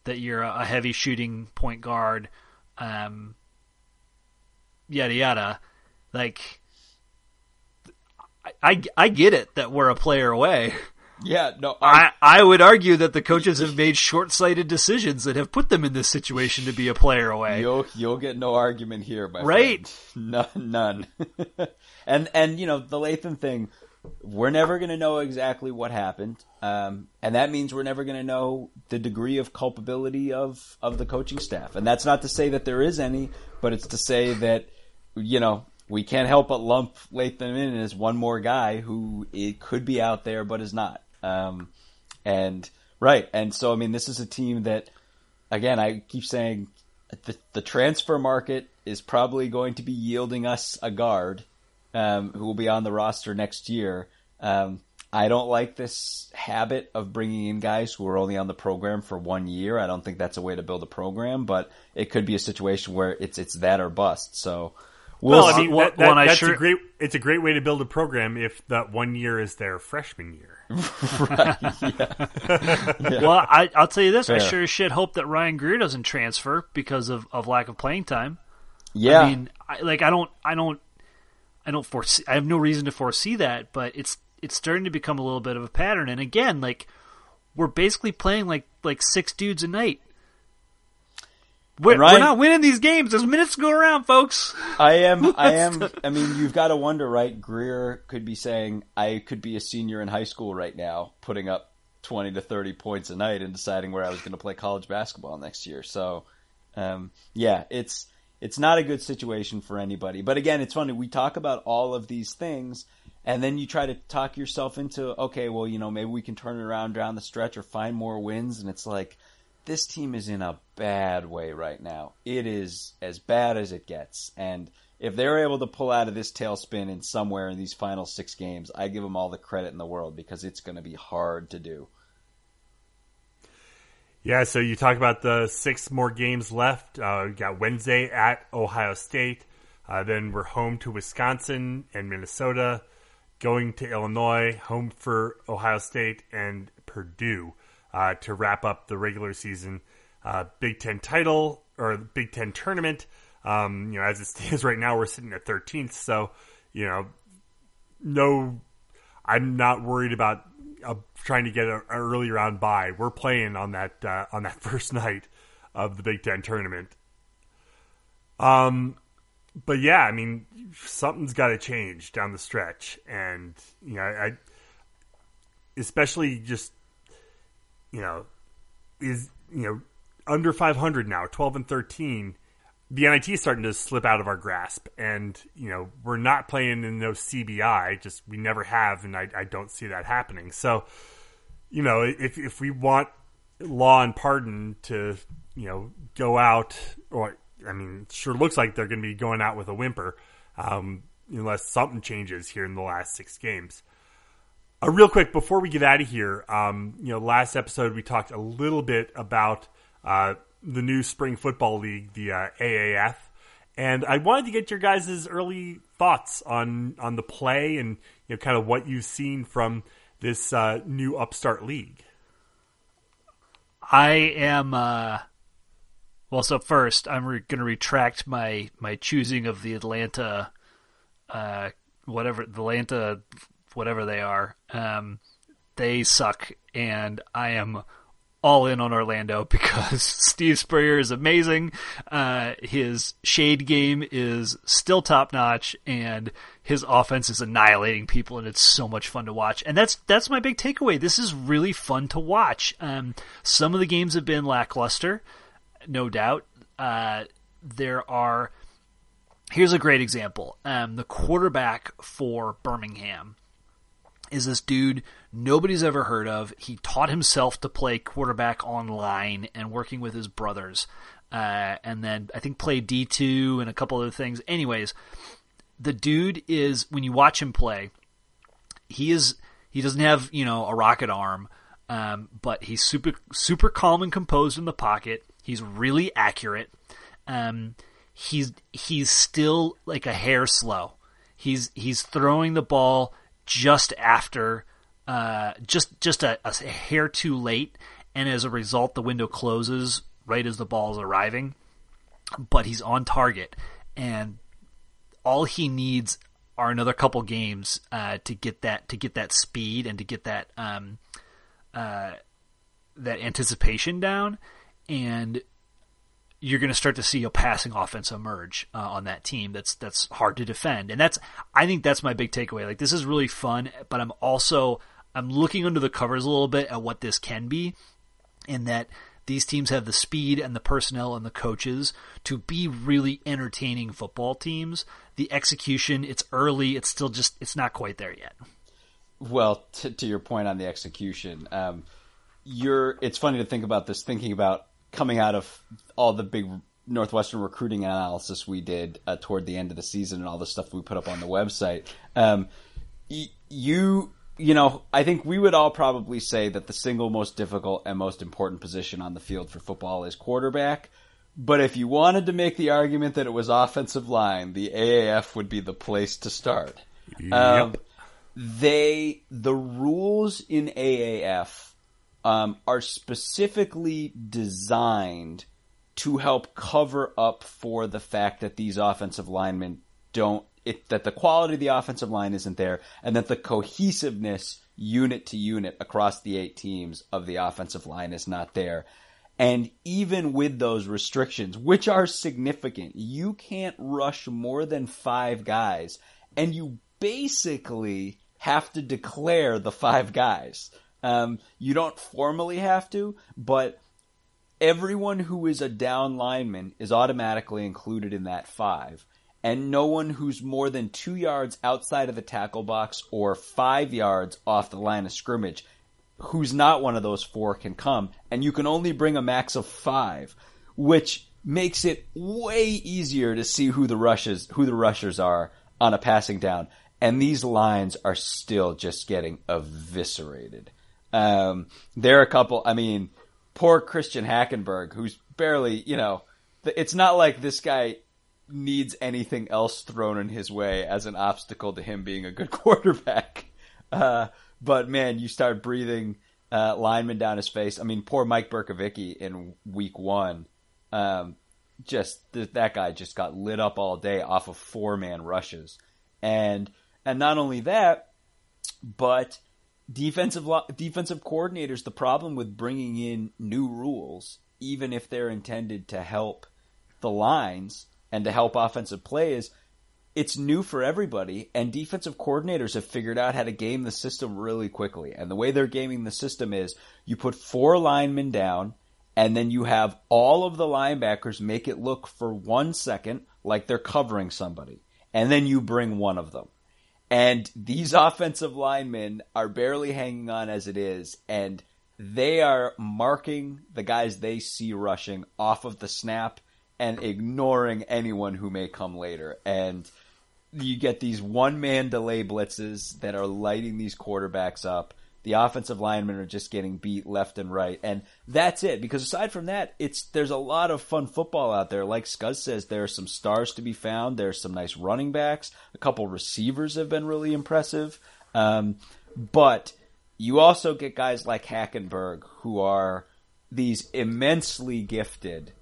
that you're a heavy shooting point guard." Um, yada yada. Like, I, I I get it that we're a player away. Yeah, no, I, I, I would argue that the coaches have made short-sighted decisions that have put them in this situation to be a player away. You'll you'll get no argument here, my Right. friend. None, none. and and you know the Latham thing, we're never going to know exactly what happened, um, and that means we're never going to know the degree of culpability of of the coaching staff. And that's not to say that there is any, but it's to say that you know we can't help but lump Latham in as one more guy who it could be out there but is not. Um, and right, and so I mean, this is a team that again, I keep saying the, the transfer market is probably going to be yielding us a guard um, who will be on the roster next year. Um, I don't like this habit of bringing in guys who are only on the program for one year. I don't think that's a way to build a program, but it could be a situation where it's it's that or bust. So we'll Well, I mean, Well, that, that- one I that's sure- a great. It's a great way to build a program if that one year is their freshman year. Well, I, I'll tell you this: I sure as shit hope that Ryan Greer doesn't transfer because of, of lack of playing time. yeah, I mean, I, like I don't, I don't, I don't foresee. I have no reason to foresee that, but it's it's starting to become a little bit of a pattern. And again, like we're basically playing like like six dudes a night. We're, we're not winning these games. There's minutes to go around, folks. I am. I am. I mean, you've got to wonder, right? Greer could be saying, "I could be a senior in high school right now, putting up twenty to thirty points a night, and deciding where I was going to play college basketball next year." So, um, yeah, it's it's not a good situation for anybody. But again, it's funny. We talk about all of these things, and then you try to talk yourself into, okay, well, you know, maybe we can turn it around down the stretch or find more wins, and it's like this team is in a bad way right now. It is as bad as it gets. And if they're able to pull out of this tailspin in somewhere in these final six games, I give them all the credit in the world because it's going to be hard to do. Yeah, so you talk about the six more games left. Uh, we got Wednesday at Ohio State. Uh, then we're home to Wisconsin and Minnesota, going to Illinois, home for Ohio State and Purdue uh, to wrap up the regular season. Uh, Big Ten title or Big Ten tournament. Um, you know, as it stands right now, we're sitting at 13th. So, you know, no, I'm not worried about uh, trying to get an early round bye. We're playing on that uh, on that first night of the Big Ten tournament. Um, but yeah, I mean, something's got to change down the stretch, and you know, I especially just you know is you know under 500 now, 12 and 13 the NIT is starting to slip out of our grasp, and you know we're not playing in no CBI. Just we never have, and I, I don't see that happening. So, you know, if if we want law and pardon to you know go out, or I mean, sure looks like they're going to be going out with a whimper, um, unless something changes here in the last six games. Uh, real quick before we get out of here, um, you know, last episode we talked a little bit about uh, the new spring football league, the uh, AAF, and I wanted to get your guys' early thoughts on on the play and you know kind of what you've seen from this uh, new upstart league. I am uh, Well, so first, I'm re- going to retract my my choosing of the Atlanta, uh, whatever the Atlanta, whatever they are. Um, they suck, and I am all in on Orlando because Steve Spurrier is amazing. Uh, his shade game is still top notch, and his offense is annihilating people, and it's so much fun to watch. And that's that's my big takeaway. This is really fun to watch. Um, some of the games have been lackluster, no doubt. Uh, there are. Here's a great example. Um, the quarterback for Birmingham is this dude nobody's ever heard of. He taught himself to play quarterback online and working with his brothers. Uh, and then I think played D2 and a couple other things. Anyways, the dude is, when you watch him play, he is, he doesn't have, you know, a rocket arm, um, but he's super, super calm and composed in the pocket. He's really accurate. Um, he's, he's still like a hair slow. He's, he's throwing the ball just after uh, just just a, a, hair too late, and as a result, the window closes right as the ball is arriving. But he's on target, and all he needs are another couple games uh, to get that to get that speed and to get that um, uh, that anticipation down, and you're going to start to see a passing offense emerge uh, on that team. That's that's hard to defend, and that's I think that's my big takeaway. Like this is really fun, but I'm also I'm looking under the covers a little bit at what this can be, in that these teams have the speed and the personnel and the coaches to be really entertaining football teams. The execution, it's early, it's still just it's not quite there yet. Well, to, to your point on the execution, um, you're it's funny to think about this thinking about coming out of all the big Northwestern recruiting analysis we did uh, toward the end of the season and all the stuff we put up on the website. Um, y- you, you know, I think we would all probably say that the single most difficult and most important position on the field for football is quarterback. But if you wanted to make the argument that it was offensive line, the AAF would be the place to start. Yep. Um, they the rules in AAF um, are specifically designed to help cover up for the fact that these offensive linemen don't it, that the quality of the offensive line isn't there and that the cohesiveness unit to unit across the eight teams of the offensive line is not there. And even with those restrictions, which are significant, you can't rush more than five guys and you basically have to declare the five guys. Um, you don't formally have to, but everyone who is a down lineman is automatically included in that five. And no one who's more than two yards outside of the tackle box or five yards off the line of scrimmage, who's not one of those four can come. And you can only bring a max of five, which makes it way easier to see who the rushes, who the rushers are on a passing down. And these lines are still just getting eviscerated. Um, there are a couple. I mean, poor Christian Hackenberg, who's barely, you know, it's not like this guy needs anything else thrown in his way as an obstacle to him being a good quarterback. Uh, but man, you start breathing uh, linemen down his face. I mean, poor Mike Bercovici in week one. Um, just th- that guy just got lit up all day off of four man rushes, and and not only that, but defensive lo- defensive coordinators. The problem with bringing in new rules, even if they're intended to help the lines and to help offensive play, is it's new for everybody. And defensive coordinators have figured out how to game the system really quickly. And the way they're gaming the system is you put four linemen down. And then you have all of the linebackers make it look for one second like they're covering somebody. And then you bring one of them. And these offensive linemen are barely hanging on as it is, and they are marking the guys they see rushing off of the snap and ignoring anyone who may come later. And you get these one man delay blitzes that are lighting these quarterbacks up. The offensive linemen are just getting beat left and right, and that's it. Because aside from that, it's there's a lot of fun football out there. Like Scuzz says, there are some stars to be found. There's some nice running backs. A couple receivers have been really impressive, um, but you also get guys like Hackenberg who are these immensely gifted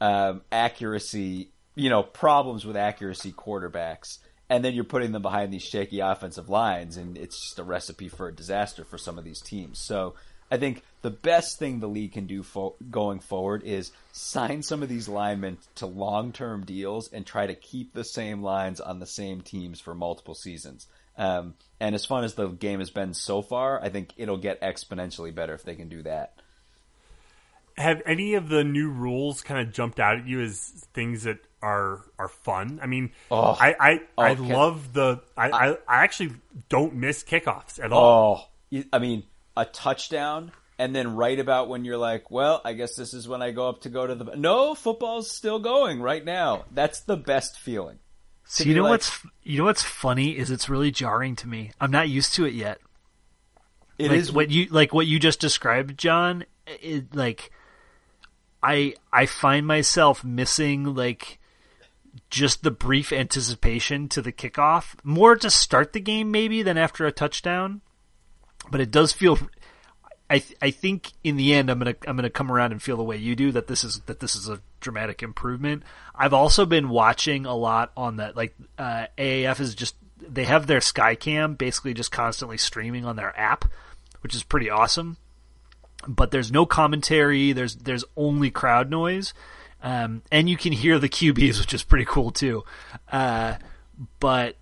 um, accuracy, you know, problems with accuracy quarterbacks, and then you're putting them behind these shaky offensive lines, and it's just a recipe for a disaster for some of these teams. So I think the best thing the league can do fo- going forward is sign some of these linemen to long term deals and try to keep the same lines on the same teams for multiple seasons. Um, and as fun as the game has been so far, I think it'll get exponentially better if they can do that. Have any of the new rules kind of jumped out at you as things that are are fun? I mean, Oh. I I, oh, I love the I, I I actually don't miss kickoffs at all. Oh, I mean, a touchdown, and then right about when you're like, well, I guess this is when I go up to go to the. No, football's still going right now. That's the best feeling. So you know like- what's you know what's funny is it's really jarring to me. I'm not used to it yet. It like is what you like what you just described, John. It, like I I find myself missing like just the brief anticipation to the kickoff, more to start the game maybe than after a touchdown. But it does feel. I th- I think in the end I'm gonna I'm gonna come around and feel the way you do that this is that this is a dramatic improvement. I've also been watching a lot on that like uh, AAF is just they have their Skycam basically just constantly streaming on their app, which is pretty awesome. But there's no commentary. There's there's only crowd noise, um, and you can hear the QBs, which is pretty cool too. Uh, but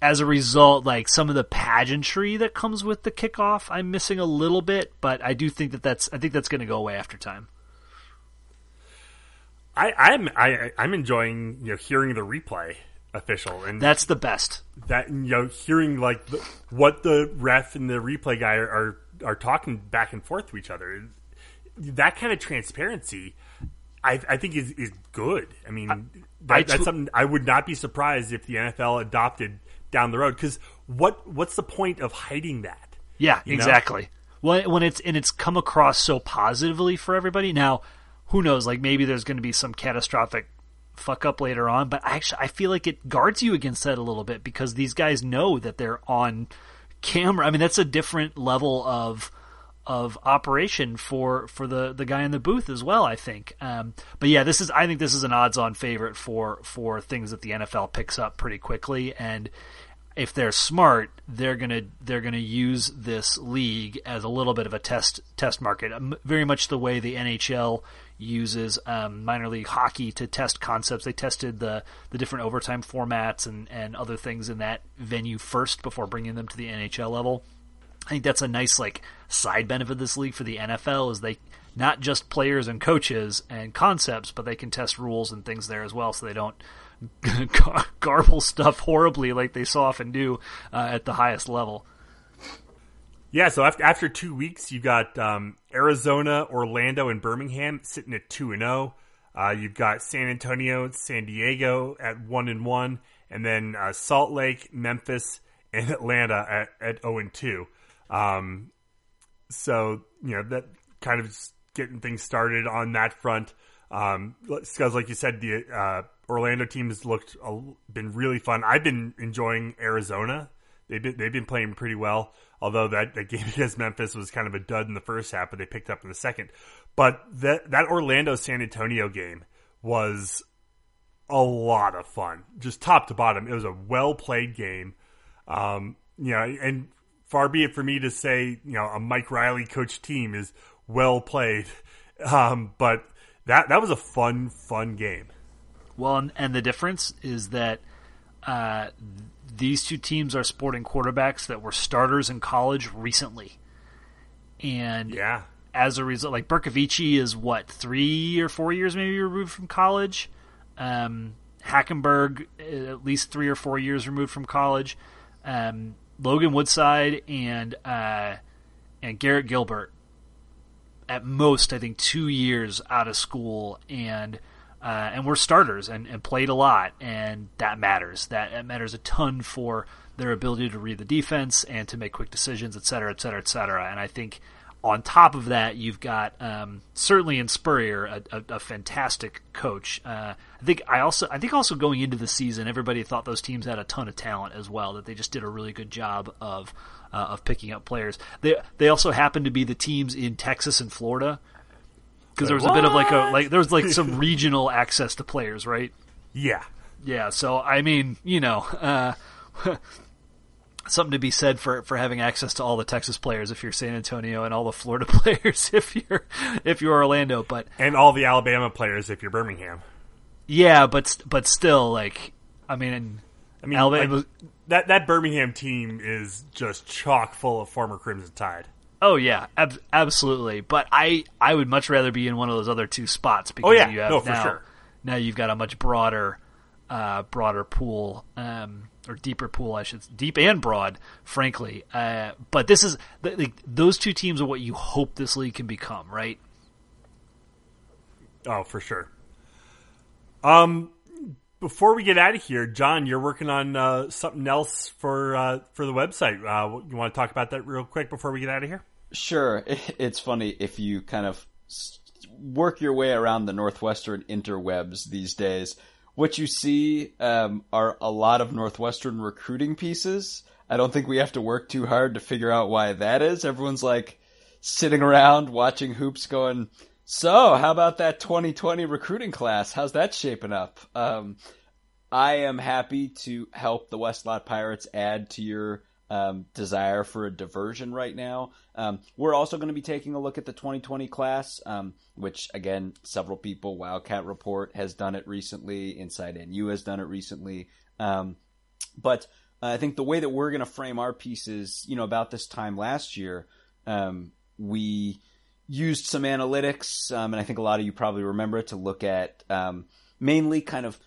as a result, like some of the pageantry that comes with the kickoff, I'm missing a little bit. But I do think that that's I think that's going to go away after time. I I'm I I'm enjoying you know hearing the replay official and That's the best. that you know hearing like the, what the ref and the replay guy are, are are talking back and forth to each other. That kind of transparency, I, I think is is good. I mean, that, I that's something I would not be surprised if the NFL adopted down the road. Because what what's the point of hiding that? Yeah, exactly. When when it's and it's come across so positively for everybody. Now, who knows? Like maybe there's going to be some catastrophic fuck up later on, but actually I feel like it guards you against that a little bit because these guys know that they're on camera. I mean, that's a different level of of operation for for the the guy in the booth as well. I think. Um, but yeah, this is I think this is an odds on favorite for for things that the NFL picks up pretty quickly and if they're smart, they're gonna they're gonna use this league as a little bit of a test test market, Um, very much the way the NHL uses um, minor league hockey to test concepts. They tested the the different overtime formats and and other things in that venue first before bringing them to the NHL level. I think that's a nice like side benefit of this league for the NFL is they not just players and coaches and concepts, but they can test rules and things there as well, so they don't gar- garble stuff horribly like they so often do uh, at the highest level. Yeah, so after after two weeks, you've got um, Arizona, Orlando, and Birmingham sitting at two and zero. Uh, you've got San Antonio, San Diego at one and one, and then uh, Salt Lake, Memphis, and Atlanta at at zero and two. Um, so you know that kind of getting things started on that front. Um, because like you said, the uh, Orlando team has looked a, been really fun. I've been enjoying Arizona. They've been they've been playing pretty well. Although that, that game against Memphis was kind of a dud in the first half, but they picked up in the second. But that that Orlando San Antonio game was a lot of fun, just top to bottom. It was a well played game. Um, you know, and far be it for me to say, you know, a Mike Riley coach team is well played, um, but that that was a fun, fun game. Well, and, and the difference is that uh, these two teams are sporting quarterbacks that were starters in college recently, and Yeah, as a result, like Bercovici is what three or four years maybe removed from college. Um, Hackenberg at least three or four years removed from college. Um, Logan Woodside and uh, and Garrett Gilbert at most I think two years out of school and uh, and we're starters and, and played a lot and that matters. That, that matters a ton for their ability to read the defense and to make quick decisions et cetera et cetera et cetera. And I think on top of that, you've got um, certainly in Spurrier a, a, a fantastic coach. Uh, I think I also I think also going into the season, everybody thought those teams had a ton of talent as well. That they just did a really good job of uh, of picking up players. They they also happen to be the teams in Texas and Florida because there was a bit of like a like there was like some regional access to players, right? Yeah. Yeah, so I mean, you know, uh, something to be said for for having access to all the Texas players if you're San Antonio and all the Florida players if you're if you're Orlando, but And all the Alabama players if you're Birmingham. yeah, but but still, like, I mean, I mean, Alabama. like, that that Birmingham team is just chock full of former Crimson Tide. Oh yeah, ab- absolutely. But I I would much rather be in one of those other two spots because Oh, yeah. you have No, for now sure. now you've got a much broader uh, broader pool um, or deeper pool I should deep and broad frankly. Uh, but this is like, those two teams are what you hope this league can become, right? Oh, for sure. Um, before we get out of here, John, you're working on uh, something else for uh, for the website. Uh, you want to talk about that real quick before we get out of here? Sure. It's funny if you kind of work your way around the Northwestern interwebs these days. What you see um, are a lot of Northwestern recruiting pieces. I don't think we have to work too hard to figure out why that is. Everyone's like sitting around watching hoops going, so how about that 2020 recruiting class? How's that shaping up? Um, I am happy to help the Westlot Pirates add to your um, desire for a diversion right now. Um, we're also going to be taking a look at the 2020 class, um, which again, several people, Wildcat Report has done it recently, Inside NU has done it recently. Um, but I think the way that we're going to frame our pieces, you know, about this time last year, um, we used some analytics, um, and I think a lot of you probably remember it to look at mainly kind of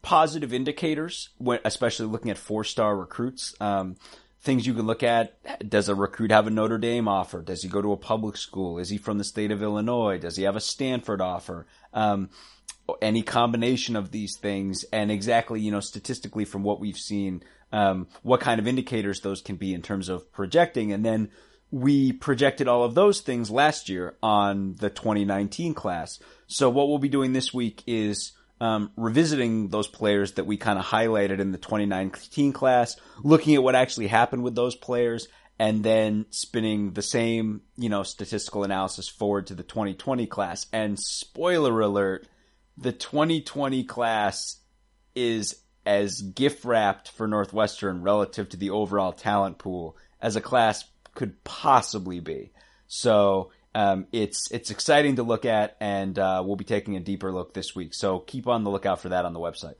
positive indicators, especially looking at four star recruits. Um, things you can look at: Does a recruit have a Notre Dame offer? Does he go to a public school? Is he from the state of Illinois? Does he have a Stanford offer? Um, any combination of these things, and exactly you know statistically from what we've seen, um, what kind of indicators those can be in terms of projecting, and then we projected all of those things last year on the 2019 class. So what we'll be doing this week is um, revisiting those players that we kind of highlighted in the 2019 class, looking at what actually happened with those players, and then spinning the same, you know, statistical analysis forward to the 2020 class. And spoiler alert, the 2020 class is as gift wrapped for Northwestern relative to the overall talent pool as a class could possibly be. So um, it's it's exciting to look at, and uh, we'll be taking a deeper look this week. So keep on the lookout for that on the website.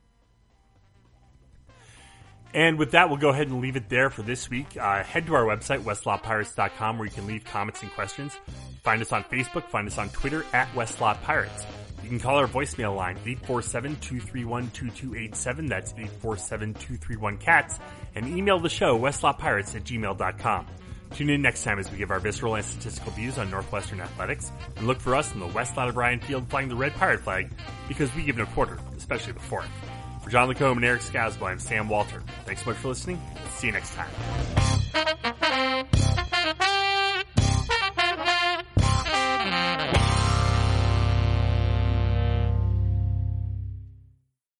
And with that, we'll go ahead and leave it there for this week. Uh, head to our website, westlotpirates.com, where you can leave comments and questions. Find us on Facebook, find us on Twitter at Westlot Pirates. You can call our voicemail line, 847-231-2287. That's 847-231-CATS. And email the show, westlotpirates at gmail.com. Tune in next time as we give our visceral and statistical views on Northwestern athletics, and look for us in the west side of Ryan Field flying the red pirate flag, because we give no quarter, especially the fourth. For John Lacombe and Eric Scasbo, I'm Sam Walter. Thanks so much for listening. See you next time.